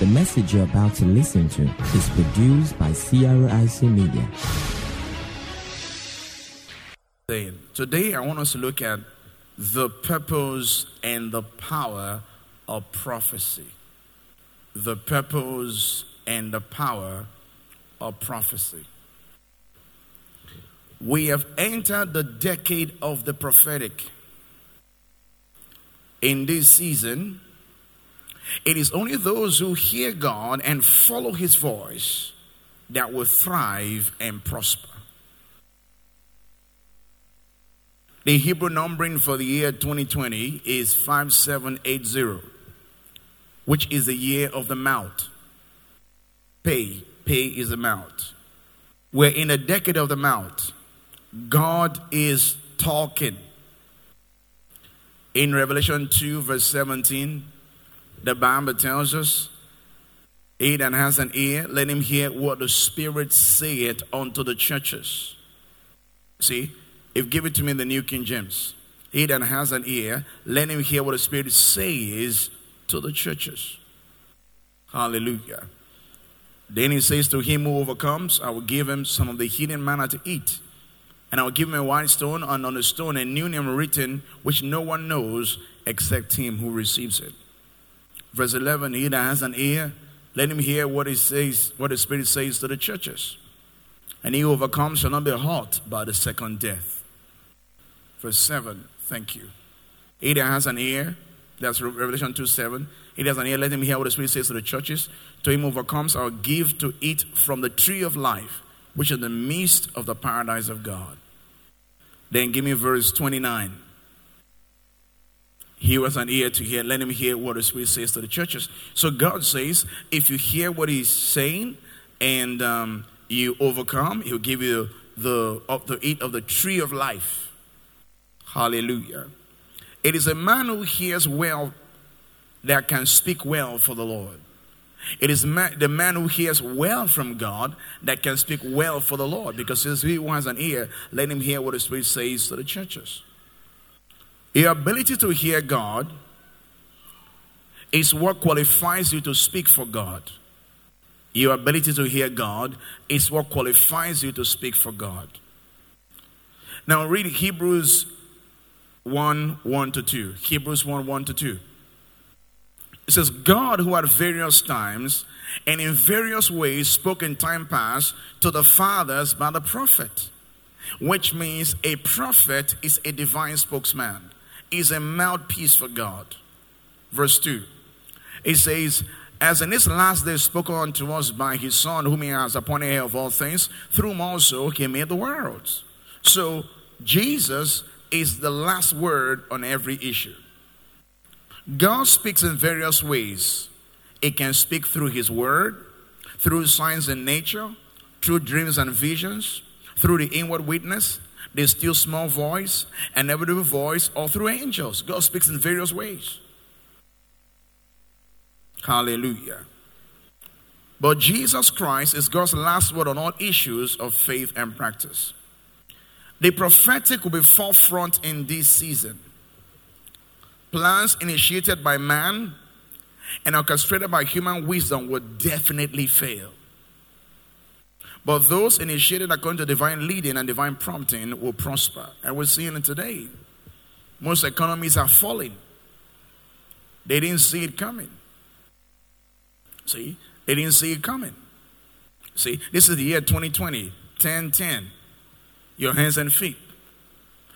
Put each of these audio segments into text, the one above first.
The message you're about to listen to is produced by CRIC Media. Today, I want us to look at the purpose and the power of prophecy. The purpose and the power of prophecy. We have entered the decade of the prophetic. In this season, it is only those who hear God and follow His voice that will thrive and prosper. The Hebrew numbering for the year 2020 is 5780, which is the year of the mouth. Pay, pay is the mouth. We're in a decade of the mouth. God is talking. In Revelation 2, verse 17, the Bible tells us, He that has an ear, let him hear what the Spirit saith unto the churches. See, if give it to me in the New King James. He that has an ear, let him hear what the Spirit says to the churches. Hallelujah. Then he says to him who overcomes, I will give him some of the hidden manna to eat. And I will give him a white stone, and on the stone a new name written, which no one knows except him who receives it. Verse 11, he that has an ear, let him hear what he says, what the Spirit says to the churches. And he overcomes shall not be hurt by the second death. Verse 7, thank you. He that has an ear, that's Revelation 2 7. He that has an ear, let him hear what the Spirit says to the churches. To him overcomes, I'll give to eat from the tree of life, which is in the midst of the paradise of God. Then give me verse 29. He was an ear to hear. Let him hear what the Spirit says to the churches. So God says, if you hear what He's saying and um, you overcome, He'll give you the of the eat of the tree of life. Hallelujah. It is a man who hears well that can speak well for the Lord. It is the man who hears well from God that can speak well for the Lord because since he has an ear, let him hear what the Spirit says to the churches. Your ability to hear God is what qualifies you to speak for God. Your ability to hear God is what qualifies you to speak for God. Now read Hebrews 1 1 to 2. Hebrews 1 1 to 2. It says, God, who at various times and in various ways spoke in time past to the fathers by the prophet, which means a prophet is a divine spokesman is a mouthpiece for God. Verse 2. It says, As in this last day spoken unto us by his Son, whom he has appointed heir of all things, through whom also he made the worlds. So Jesus is the last word on every issue. God speaks in various ways. He can speak through his word, through signs in nature, through dreams and visions, through the inward witness, the still small voice, an audible voice, or through angels. God speaks in various ways. Hallelujah. But Jesus Christ is God's last word on all issues of faith and practice. The prophetic will be forefront in this season. Plans initiated by man and orchestrated by human wisdom will definitely fail. But those initiated according to divine leading and divine prompting will prosper. And we're seeing it today. Most economies are falling. They didn't see it coming. See? They didn't see it coming. See, this is the year 2020, 10 10. Your hands and feet.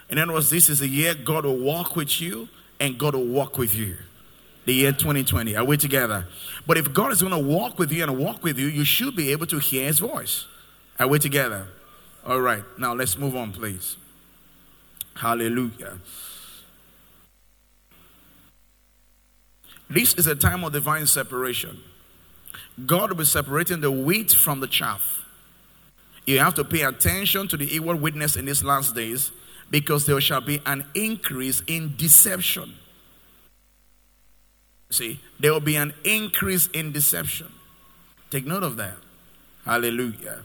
In other words, this is the year God will walk with you and God will walk with you. The year 2020. Are we together? But if God is going to walk with you and walk with you, you should be able to hear his voice. Are we together? All right. Now let's move on, please. Hallelujah. This is a time of divine separation. God will be separating the wheat from the chaff. You have to pay attention to the evil witness in these last days because there shall be an increase in deception. See, there will be an increase in deception. Take note of that. Hallelujah.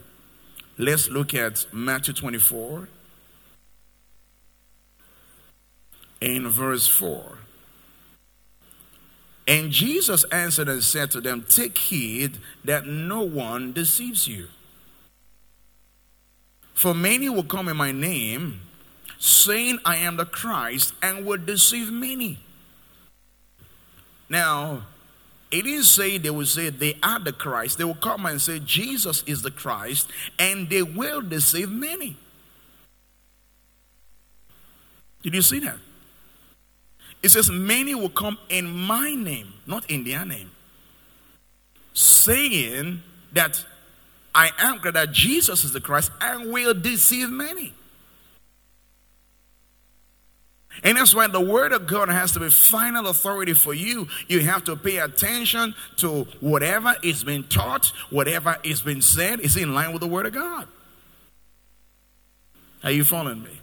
Let's look at Matthew 24 in verse 4. And Jesus answered and said to them, Take heed that no one deceives you. For many will come in my name, saying, I am the Christ, and will deceive many. Now, it didn't say they will say they are the Christ. They will come and say Jesus is the Christ, and they will deceive many. Did you see that? It says, Many will come in my name, not in their name, saying that I am that Jesus is the Christ and will deceive many. And that's why the word of God has to be final authority for you. You have to pay attention to whatever is being taught, whatever is being said is in line with the word of God. Are you following me?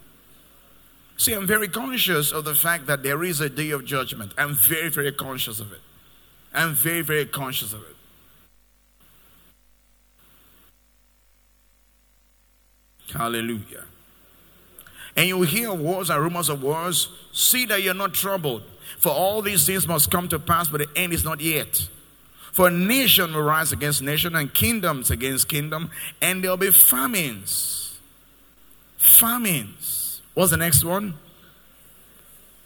See, I'm very conscious of the fact that there is a day of judgment. I'm very, very conscious of it. I'm very, very conscious of it. Hallelujah. And you hear wars and rumors of wars. See that you're not troubled. For all these things must come to pass, but the end is not yet. For nation will rise against nation and kingdoms against kingdom, and there'll be famines. Famines What's the next one?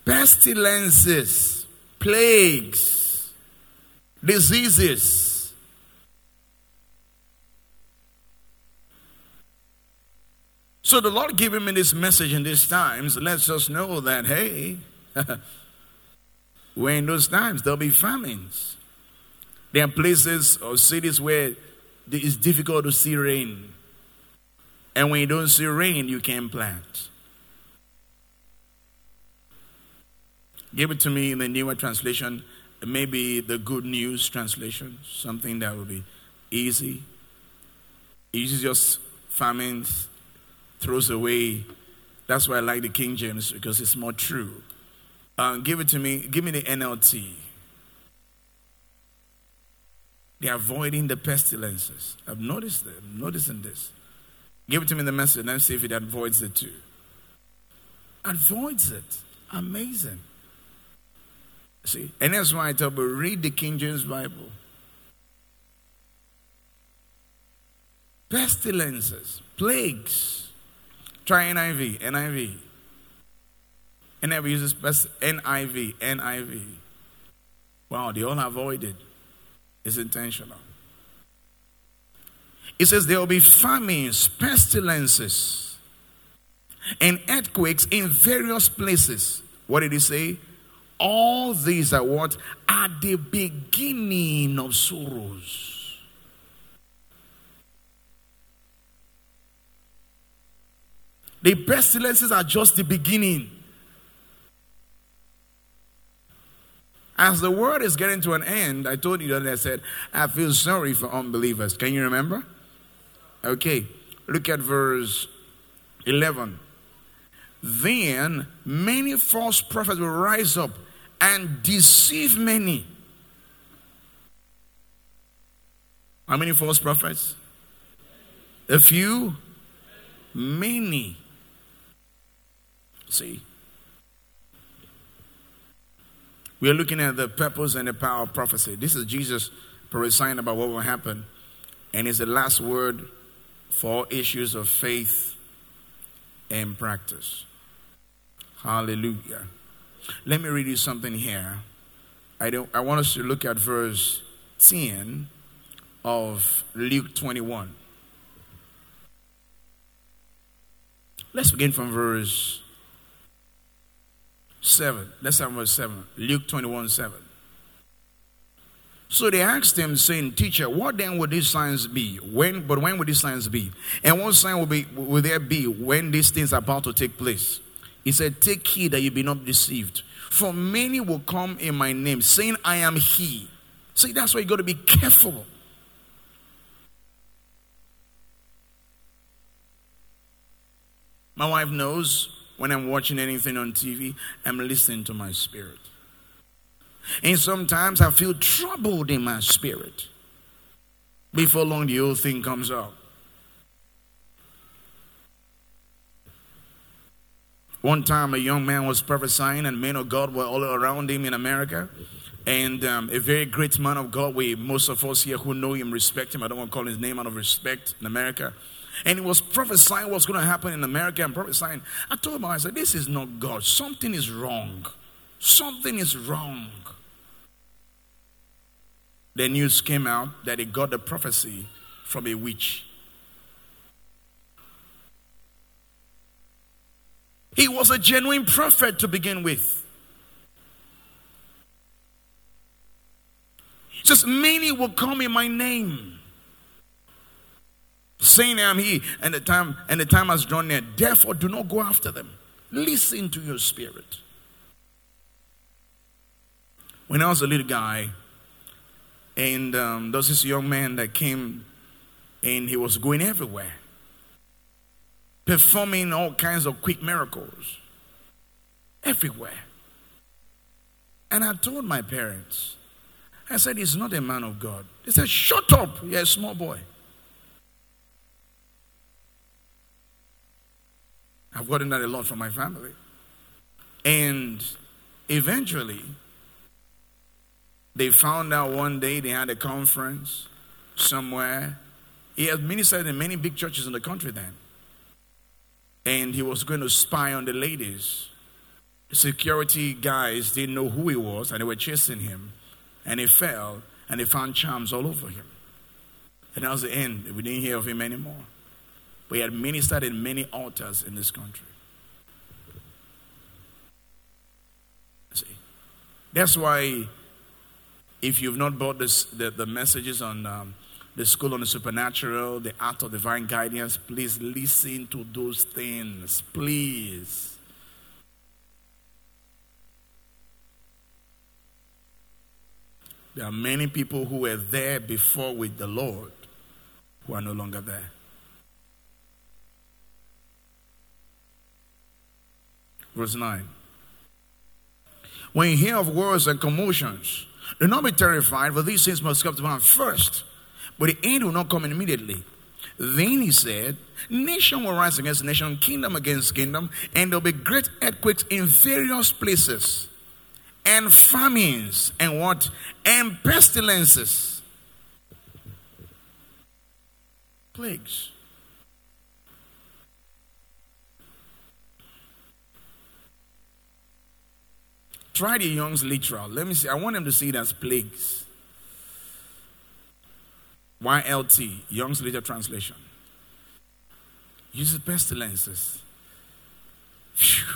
Pestilences, plagues, diseases. So the Lord giving me this message in these times lets us know that, hey, we're in those times, there'll be famines. There are places or cities where it's difficult to see rain. And when you don't see rain, you can't plant. Give it to me in the newer translation, maybe the good news translation, something that will be easy. Easy just famines, throws away. That's why I like the King James because it's more true. Uh, give it to me. Give me the NLT. They're avoiding the pestilences. I've noticed them. I'm noticing this. Give it to me the message. Let's see if it avoids it too. Avoids it. Amazing. See, and that's why I tell you read the King James Bible. Pestilences, plagues. Try NIV, NIV. NIV uses NIV, NIV. Wow, they all avoided. It's intentional. It says there will be famines, pestilences, and earthquakes in various places. What did he say? all these are what? At the beginning of sorrows. The pestilences are just the beginning. As the world is getting to an end, I told you that I said, I feel sorry for unbelievers. Can you remember? Okay, look at verse 11. Then many false prophets will rise up and deceive many. How many false prophets? A few? Many. See? We are looking at the purpose and the power of prophecy. This is Jesus prophesying about what will happen. And it's the last word for issues of faith and practice. Hallelujah. Let me read you something here. I, don't, I want us to look at verse 10 of Luke 21. Let's begin from verse 7. Let's have verse 7. Luke 21 7. So they asked him, saying, Teacher, what then would these signs be? When but when would these signs be? And what sign will be will there be when these things are about to take place? He said, Take heed that you be not deceived. For many will come in my name, saying, I am he. See, that's why you got to be careful. My wife knows when I'm watching anything on TV, I'm listening to my spirit. And sometimes I feel troubled in my spirit. Before long, the whole thing comes up. One time, a young man was prophesying, and men of God were all around him in America. and um, a very great man of God. We most of us here who know him respect him. I don't want to call his name out of respect in America. And he was prophesying what's going to happen in America and prophesying. I told him, I said, This is not God. Something is wrong. Something is wrong. The news came out that he got the prophecy from a witch. He was a genuine prophet to begin with. Just many will come in my name. Saying I am he, and the time and the time has drawn near. Therefore, do not go after them. Listen to your spirit. When I was a little guy, and um, there was this young man that came, and he was going everywhere performing all kinds of quick miracles everywhere. And I told my parents, I said, He's not a man of God. They said, Shut up, you're a small boy. I've gotten that a lot from my family. And eventually, they found out one day they had a conference somewhere. He had ministered in many big churches in the country then and he was going to spy on the ladies. The security guys didn't know who he was, and they were chasing him, and he fell, and they found charms all over him. And that was the end. We didn't hear of him anymore. He had ministered in many altars in this country. See, that's why if you've not bought this, the, the messages on um, the school on the supernatural, the art of divine guidance. Please listen to those things. Please. There are many people who were there before with the Lord who are no longer there. Verse 9. When you hear of wars and commotions, do not be terrified, for these things must come to pass first but the end will not come immediately. Then he said, Nation will rise against nation, kingdom against kingdom, and there'll be great earthquakes in various places, and famines, and what? And pestilences. Plagues. Try the Young's literal. Let me see. I want them to see it as plagues. YLT, Young's literal Translation. Uses pestilences. Phew.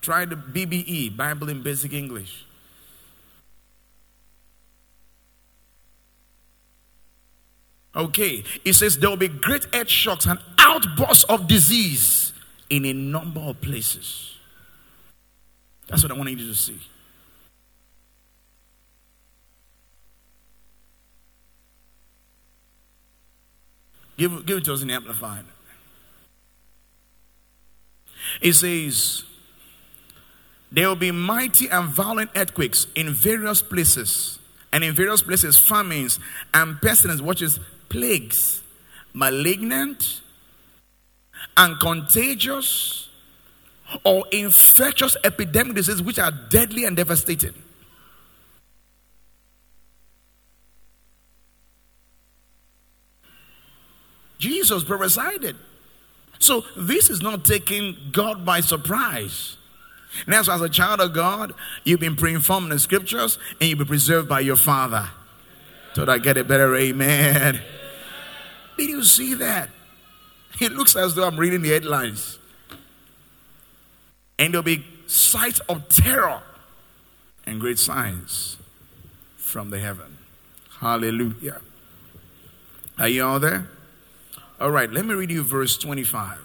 Try the BBE, Bible in Basic English. Okay, it says there will be great earth shocks and outbursts of disease in a number of places. That's what I want you to see. Give, give it to us in Amplified. It says, There will be mighty and violent earthquakes in various places, and in various places, famines and pestilence, which is plagues, malignant and contagious or infectious epidemic diseases which are deadly and devastating. Jesus prophesied it. So this is not taking God by surprise. Why, as a child of God, you've been pre-informed in the scriptures and you've been preserved by your Father. Did I get it better? Amen. Did you see that? It looks as though I'm reading the headlines. And there'll be sights of terror and great signs from the heaven. Hallelujah. Are you all there? All right, let me read you verse 25.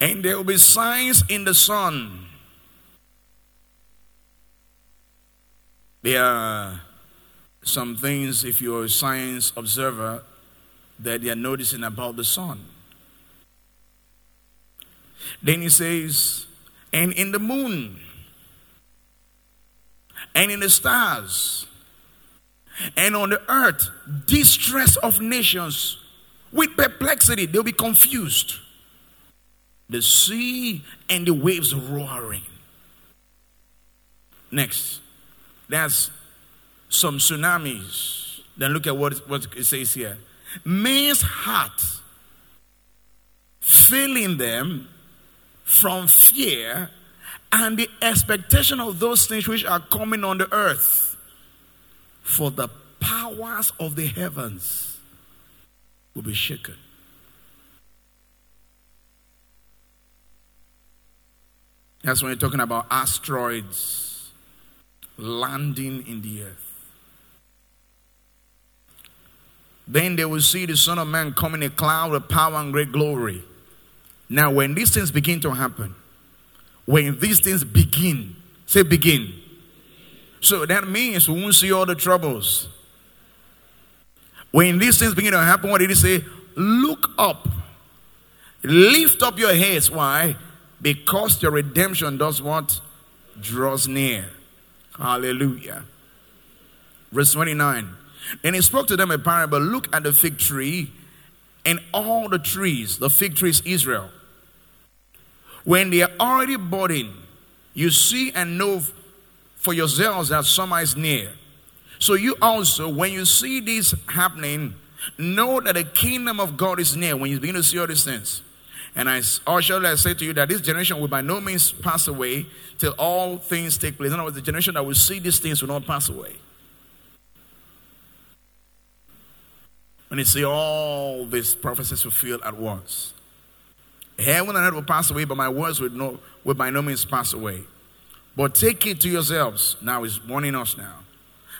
And there will be signs in the sun. There are some things, if you're a science observer, that you're noticing about the sun. Then he says, and in the moon, and in the stars, and on the earth, distress of nations with perplexity, they'll be confused. the sea and the waves roaring. Next, that's some tsunamis. Then look at what, what it says here. Men's heart filling them from fear and the expectation of those things which are coming on the earth. For the powers of the heavens will be shaken. That's when you're talking about asteroids landing in the earth. Then they will see the Son of Man coming in a cloud of power and great glory. Now, when these things begin to happen, when these things begin, say begin. So that means we won't see all the troubles. When these things begin to happen, what did he say? Look up. Lift up your heads. Why? Because your redemption does what? Draws near. Hallelujah. Verse 29. And he spoke to them a parable Look at the fig tree and all the trees. The fig tree is Israel. When they are already budding, you see and know for yourselves that summer is near. So you also, when you see this happening, know that the kingdom of God is near when you begin to see all these things. And I also I say to you that this generation will by no means pass away till all things take place. In other words, the generation that will see these things will not pass away. When you see all these prophecies fulfilled at once. Heaven and earth will pass away, but my words will, no, will by no means pass away. But take it to yourselves. Now he's warning us now.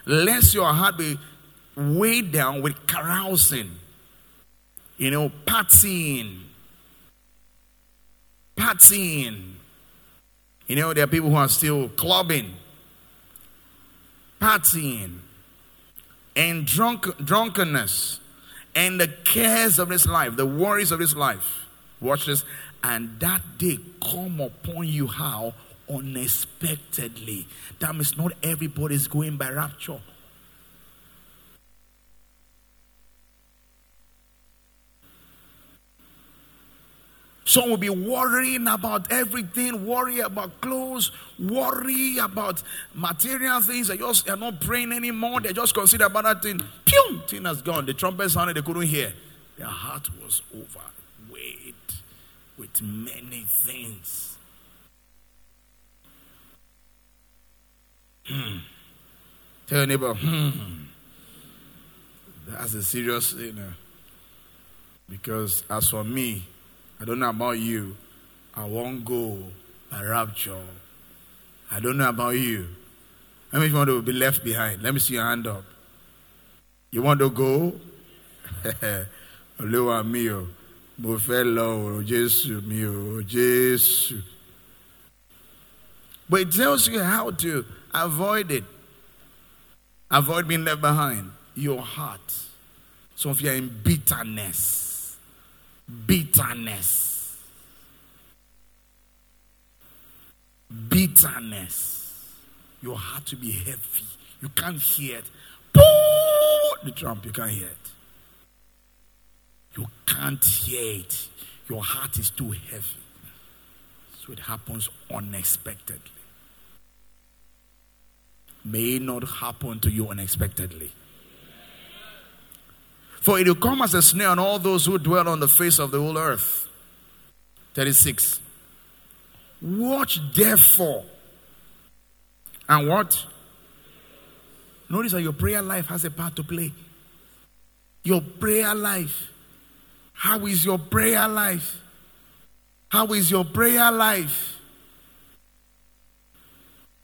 Lest your heart be weighed down with carousing, you know, partying, partying. You know, there are people who are still clubbing, partying, and drunk, drunkenness, and the cares of this life, the worries of this life. Watch this. And that day come upon you how? Unexpectedly. That means not everybody is going by rapture. Some will be worrying about everything, worry about clothes, worry about material things. They just are not praying anymore. They just consider about that thing. Pew! Thing has gone. The trumpet sounded, they couldn't hear. Their heart was overweighed with many things. Hmm. Tell your neighbor, hmm. That's a serious thing. Because as for me, I don't know about you. I won't go by rapture. I don't know about you. How many you want to be left behind? Let me see your hand up. You want to go? Olúwa mi o, mo fẹ́ lọ o, Jésù mi o, Jésù. But it tells you how to avoid it. Avoid being left behind. Your heart. Some of you are in bitterness bitterness. Bitterness. Your heart to be heavy. You can't hear it. The trump, you can't hear it. You can't hear it. Your heart is too heavy. So it happens unexpectedly. May not happen to you unexpectedly. For it will come as a snare on all those who dwell on the face of the whole earth. 36. Watch therefore. And what? Notice that your prayer life has a part to play. Your prayer life. How is your prayer life? How is your prayer life?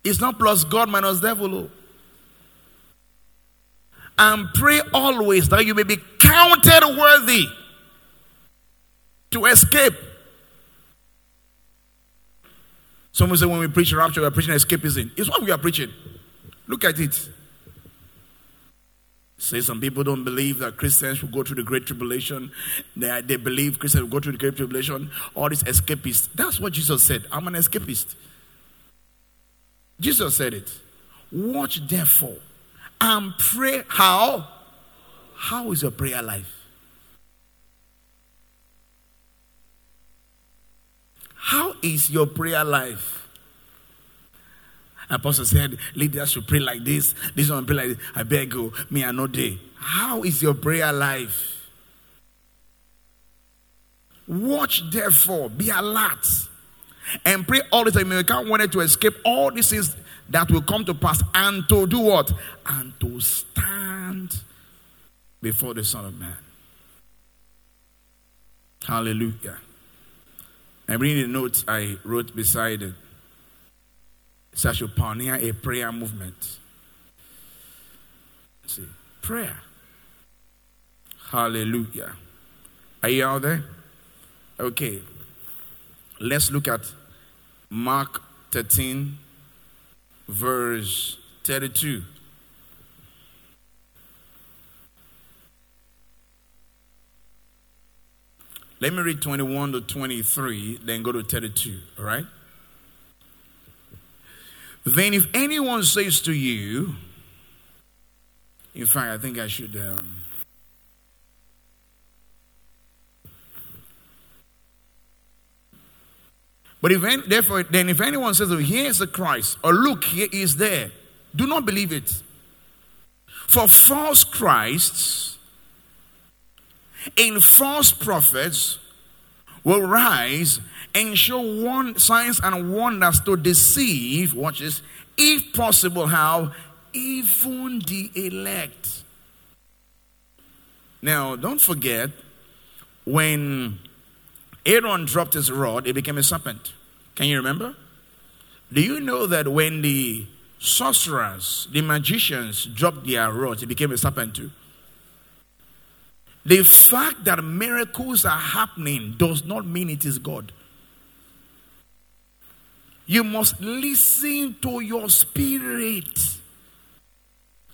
It's not plus God minus devil. Oh and pray always that you may be counted worthy to escape. Someone say when we preach rapture, we're preaching escapism. It's what we are preaching. Look at it. Say some people don't believe that Christians will go through the great tribulation. They, they believe Christians will go through the great tribulation. All these escapists. That's what Jesus said. I'm an escapist. Jesus said it. Watch therefore and pray. How? How is your prayer life? How is your prayer life? Apostle said, leaders should pray like this. This one pray like this. I beg you, me I know day. How is your prayer life? Watch therefore, be alert, and pray all the time. You can't want to escape all these things that will come to pass, and to do what? And to stand before the Son of Man. Hallelujah. I'm reading the notes I wrote beside it. Such a pioneer a prayer movement. See, prayer. Hallelujah. Are you out there? Okay. Let's look at Mark 13, verse 32. Let me read 21 to 23, then go to 32, all right? Then, if anyone says to you, in fact, I think I should. Um, but if therefore, then if anyone says, oh, "Here is the Christ," or "Look, here is there," do not believe it. For false Christs and false prophets will rise and show one signs and wonders to deceive, watch this, if possible, how? Even the elect. Now, don't forget, when Aaron dropped his rod, it became a serpent. Can you remember? Do you know that when the sorcerers, the magicians dropped their rods, it became a serpent too? The fact that miracles are happening does not mean it is God. You must listen to your spirit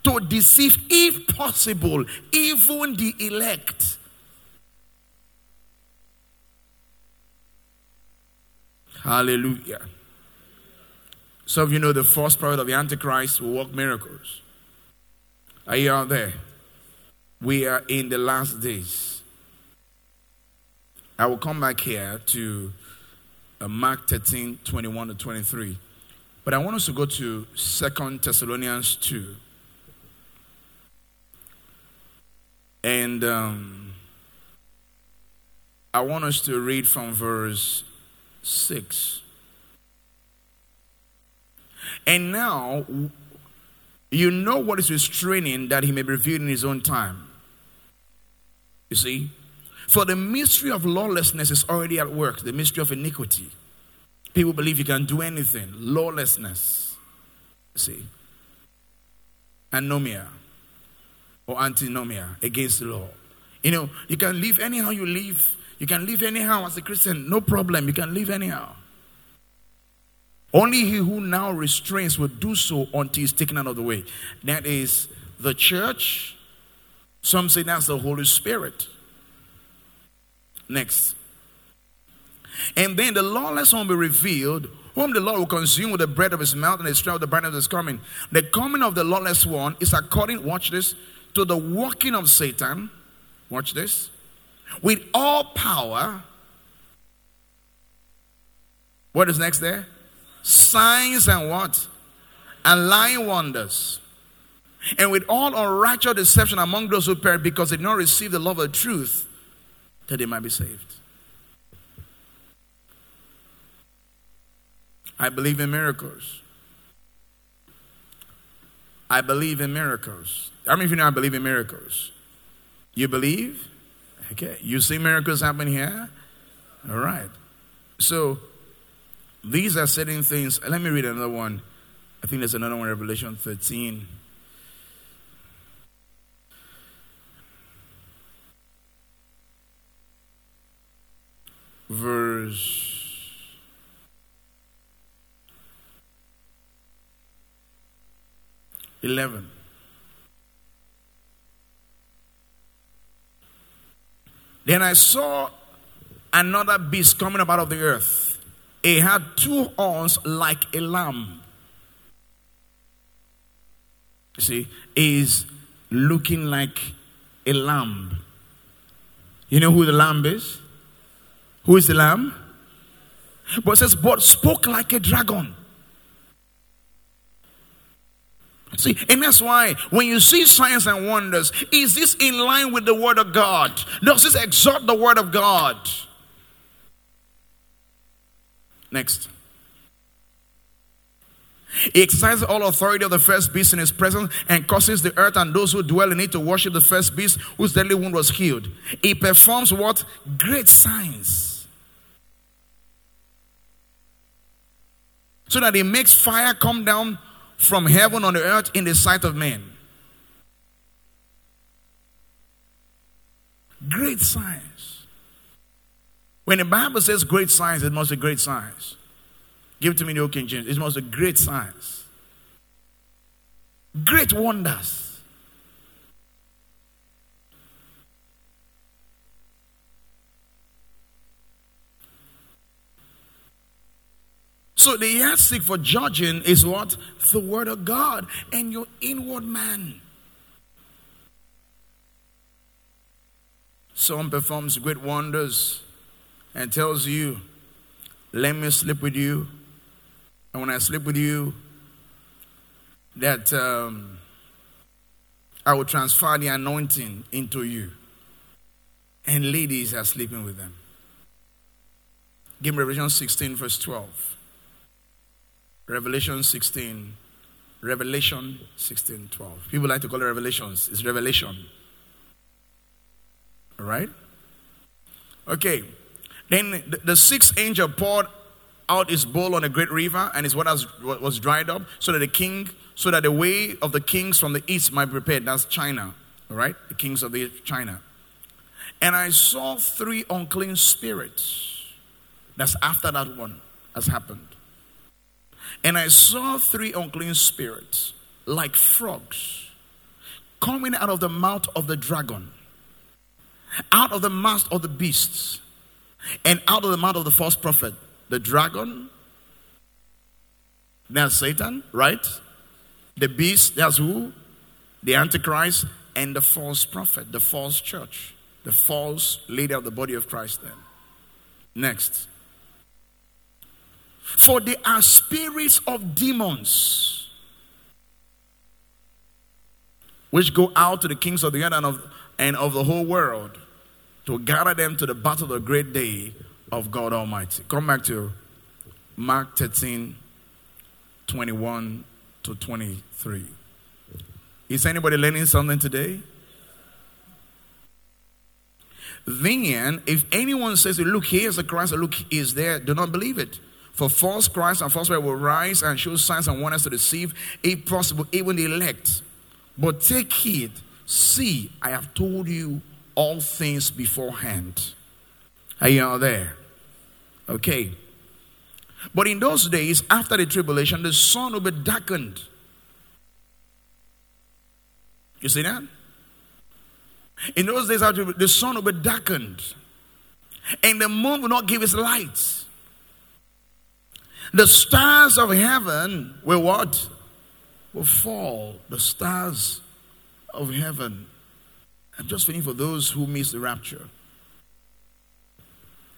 to deceive, if possible, even the elect. Hallelujah. Some of you know the false prophet of the Antichrist will work miracles. Are you out there? We are in the last days. I will come back here to Mark 13 21 to 23. But I want us to go to Second Thessalonians 2. And um, I want us to read from verse 6. And now, you know what is restraining that he may be revealed in his own time. You see? For the mystery of lawlessness is already at work, the mystery of iniquity. People believe you can do anything. Lawlessness. See? Anomia or antinomia against the law. You know, you can live anyhow you live. You can live anyhow as a Christian, no problem. You can live anyhow. Only he who now restrains will do so until he's taken out of the way. That is the church some say that's the Holy Spirit. Next. And then the lawless one will be revealed, whom the Lord will consume with the bread of his mouth and the strength of the brightness of his coming. The coming of the lawless one is according, watch this, to the working of Satan. Watch this. With all power. What is next there? Signs and what? And lying wonders and with all unrighteous deception among those who perish because they did not receive the love of truth that they might be saved. I believe in miracles. I believe in miracles. How many of you know I believe in miracles? You believe? Okay. You see miracles happen here? All right. So these are certain things. Let me read another one. I think there's another one, Revelation 13. Verse 11. Then I saw another beast coming up out of the earth. It had two horns like a lamb. You see, is looking like a lamb. You know who the lamb is? Who is the lamb? But it says, but spoke like a dragon. See, and that's why when you see signs and wonders, is this in line with the word of God? Does this exalt the word of God? Next. He exercises all authority of the first beast in his presence and causes the earth and those who dwell in it to worship the first beast whose deadly wound was healed. He performs what? Great signs. So that he makes fire come down from heaven on the earth in the sight of men. Great signs. When the Bible says great signs, it must be great signs. Give it to me the old King James. It must be great signs. Great wonders. So the yardstick for judging is what? The word of God and your inward man. Some performs great wonders and tells you, Let me sleep with you. And when I sleep with you, that um, I will transfer the anointing into you. And ladies are sleeping with them. Give me Revelation 16, verse 12. Revelation 16. Revelation 16, 12. People like to call it Revelations. It's Revelation. All right? Okay. Then the, sixth angel poured out his bowl on a great river, and his water was dried up, so that the king, so that the way of the kings from the east might be prepared. That's China. All right? The kings of the China. And I saw three unclean spirits. That's after that one has happened. And I saw three unclean spirits, like frogs, coming out of the mouth of the dragon, out of the mouth of the beasts, and out of the mouth of the false prophet. The dragon, that's Satan, right? The beast, that's who? The Antichrist, and the false prophet, the false church, the false leader of the body of Christ, then. Next. For they are spirits of demons which go out to the kings of the earth and of, and of the whole world to gather them to the battle of the great day of God Almighty. Come back to Mark 13 21 to 23. Is anybody learning something today? Then, if anyone says, Look, here's the Christ, look, is there, do not believe it. For false Christ and false prophet will rise and show signs and wonders to deceive, if possible, even the elect. But take heed, see, I have told you all things beforehand. Are you all there? Okay. But in those days, after the tribulation, the sun will be darkened. You see that? In those days, after the sun will be darkened, and the moon will not give its light. The stars of heaven will what? Will fall. The stars of heaven. I'm just waiting for those who miss the rapture.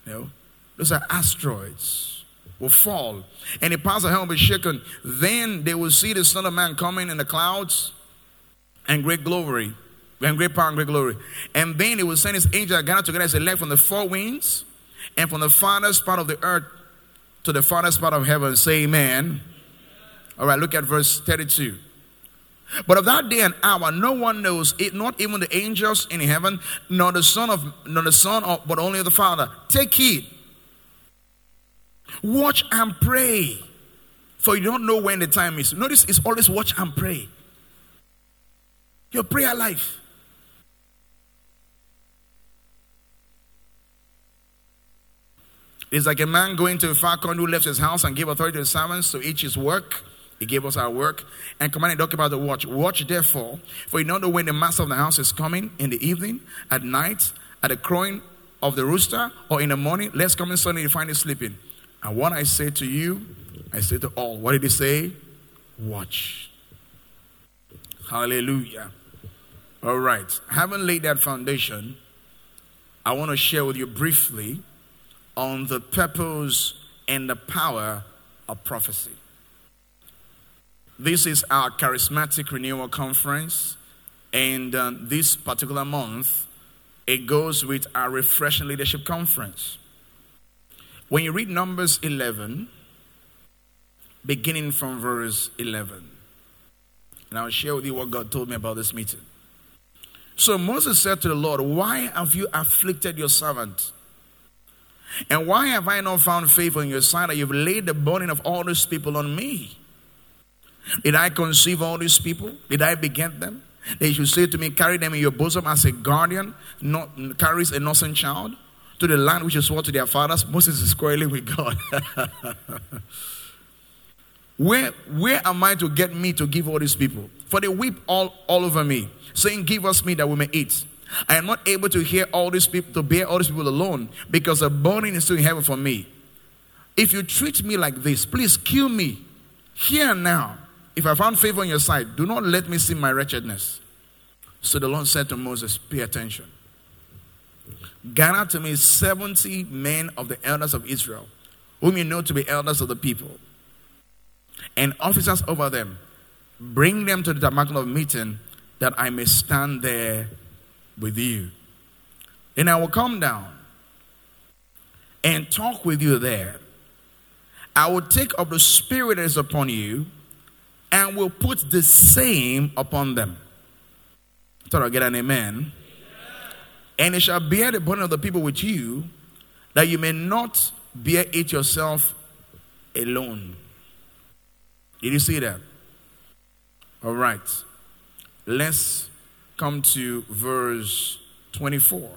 You know, those are asteroids will fall, and the powers of hell will be shaken. Then they will see the Son of Man coming in the clouds and great glory, and great power and great glory. And then he will send his angel gathered together as elect from the four winds and from the farthest part of the earth to the farthest part of heaven. Say amen. All right, look at verse 32. But of that day and hour, no one knows it, not even the angels in heaven, nor the Son of, nor the Son, of, but only the Father. Take heed. Watch and pray, for you don't know when the time is. Notice it's always watch and pray. Your prayer life. It's like a man going to a far country who left his house and gave authority to his servants to each his work. He gave us our work and commanded to occupy the watch. Watch therefore, for you know when the master of the house is coming in the evening, at night, at the crowing of the rooster, or in the morning. Let's come in suddenly you find you sleeping. And what I say to you, I say to all. What did he say? Watch. Hallelujah. All right. Having laid that foundation, I want to share with you briefly on the purpose and the power of prophecy. This is our charismatic renewal conference, and uh, this particular month it goes with our refreshing leadership conference. When you read Numbers 11, beginning from verse 11, and I'll share with you what God told me about this meeting. So Moses said to the Lord, Why have you afflicted your servant? And why have I not found favor in your sight that you've laid the burden of all these people on me? Did I conceive all these people? Did I beget them? They should say to me, Carry them in your bosom as a guardian not, carries a innocent child to the land which is swore to their fathers. Moses is quarreling with God. where, where am I to get me to give all these people? For they weep all, all over me, saying, Give us meat that we may eat. I am not able to hear all these people, to bear all these people alone, because the burning is still in heaven for me. If you treat me like this, please kill me here and now. If I found favor on your side, do not let me see my wretchedness. So the Lord said to Moses, Pay attention. Gather to me 70 men of the elders of Israel, whom you know to be elders of the people, and officers over them. Bring them to the tabernacle of meeting that I may stand there with you. And I will come down and talk with you there. I will take of the Spirit that is upon you and will put the same upon them. Thought I'll get an amen. And it shall bear the burden of the people with you, that you may not bear it yourself alone. Did you see that? All right. Let's come to verse 24.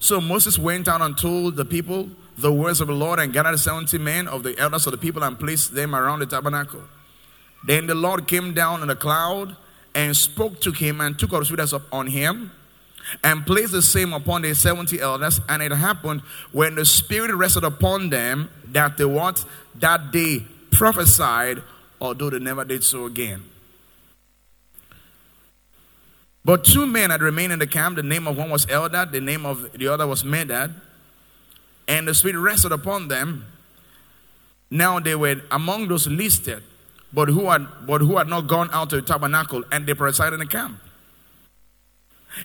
So Moses went out and told the people the words of the Lord and gathered 70 men of the elders of the people and placed them around the tabernacle. Then the Lord came down in a cloud and spoke to him and took out the up on him and placed the same upon the 70 elders. And it happened when the Spirit rested upon them that they what? That they prophesied, although they never did so again. But two men had remained in the camp. The name of one was Eldad, the name of the other was Medad. And the Spirit rested upon them. Now they were among those listed, but who had, but who had not gone out to the tabernacle, and they presided in the camp.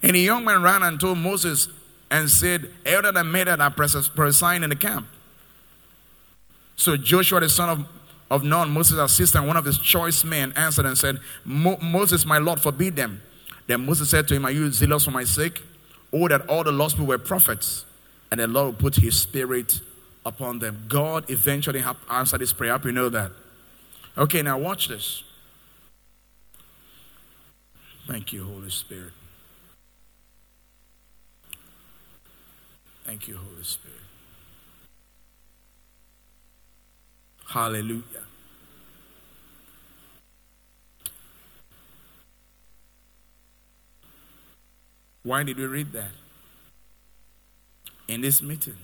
And the young man ran and told Moses and said, Eldad and Medad are presiding in the camp. So Joshua, the son of, of Nun, Moses' assistant, one of his choice men, answered and said, Moses, my Lord, forbid them. Then Moses said to him, Are you zealous for my sake? Oh, that all the lost people were prophets, and the Lord put his spirit upon them. God eventually answered this prayer. You know that. Okay, now watch this. Thank you, Holy Spirit. Thank you, Holy Spirit. Hallelujah. Why did we read that? In this meeting.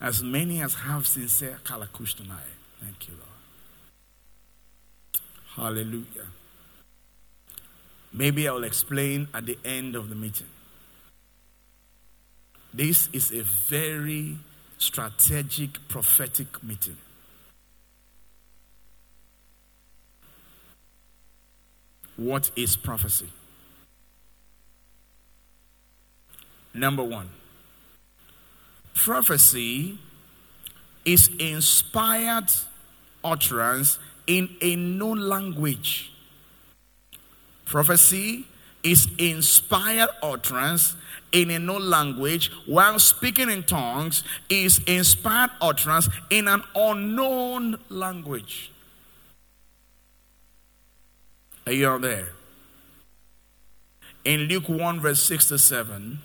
As many as have sincere kalakush tonight. Thank you, Lord. Hallelujah. Maybe I will explain at the end of the meeting. This is a very strategic prophetic meeting. What is prophecy? Number one, prophecy is inspired utterance in a known language. Prophecy is inspired utterance in a known language, while speaking in tongues is inspired utterance in an unknown language. Are you out there? In Luke 1, verse 6 to 7,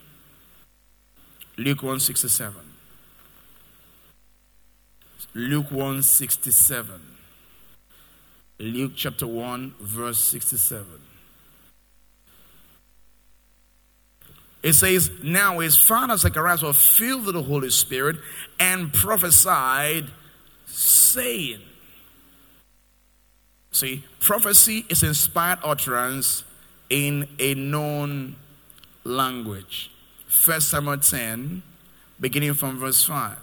Luke 167. Luke 167. Luke chapter 1, verse 67. It says, Now his father Zacharias was filled with the Holy Spirit and prophesied, saying, See, prophecy is inspired utterance in a known language. First Samuel 10, beginning from verse 5.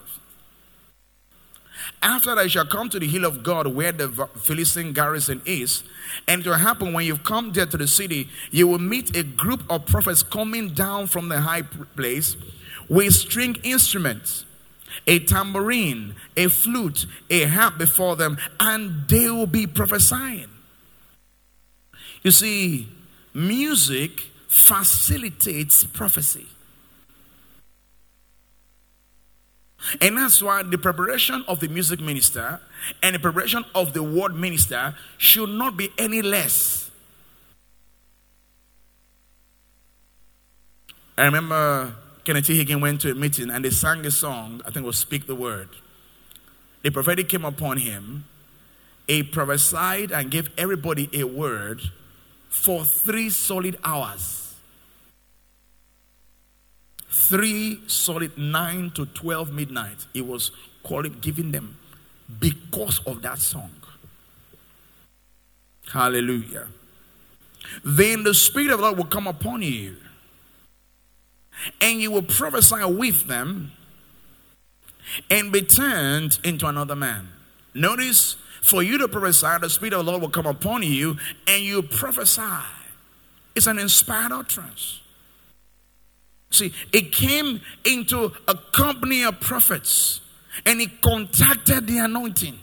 After that, you shall come to the hill of God where the Philistine garrison is. And it will happen when you've come there to the city, you will meet a group of prophets coming down from the high place with string instruments, a tambourine, a flute, a harp before them, and they will be prophesying. You see, music facilitates prophecy. And that's why the preparation of the music minister and the preparation of the word minister should not be any less. I remember Kenneth Hagin went to a meeting and they sang a song, I think it was Speak the Word. The prophetic came upon him. He prophesied and gave everybody a word for three solid hours three solid nine to 12 midnight he was calling giving them because of that song. Hallelujah. Then the spirit of god will come upon you and you will prophesy with them and be turned into another man. Notice for you to prophesy the spirit of the lord will come upon you and you prophesy. It's an inspired utterance See, it came into a company of prophets and he contacted the anointing.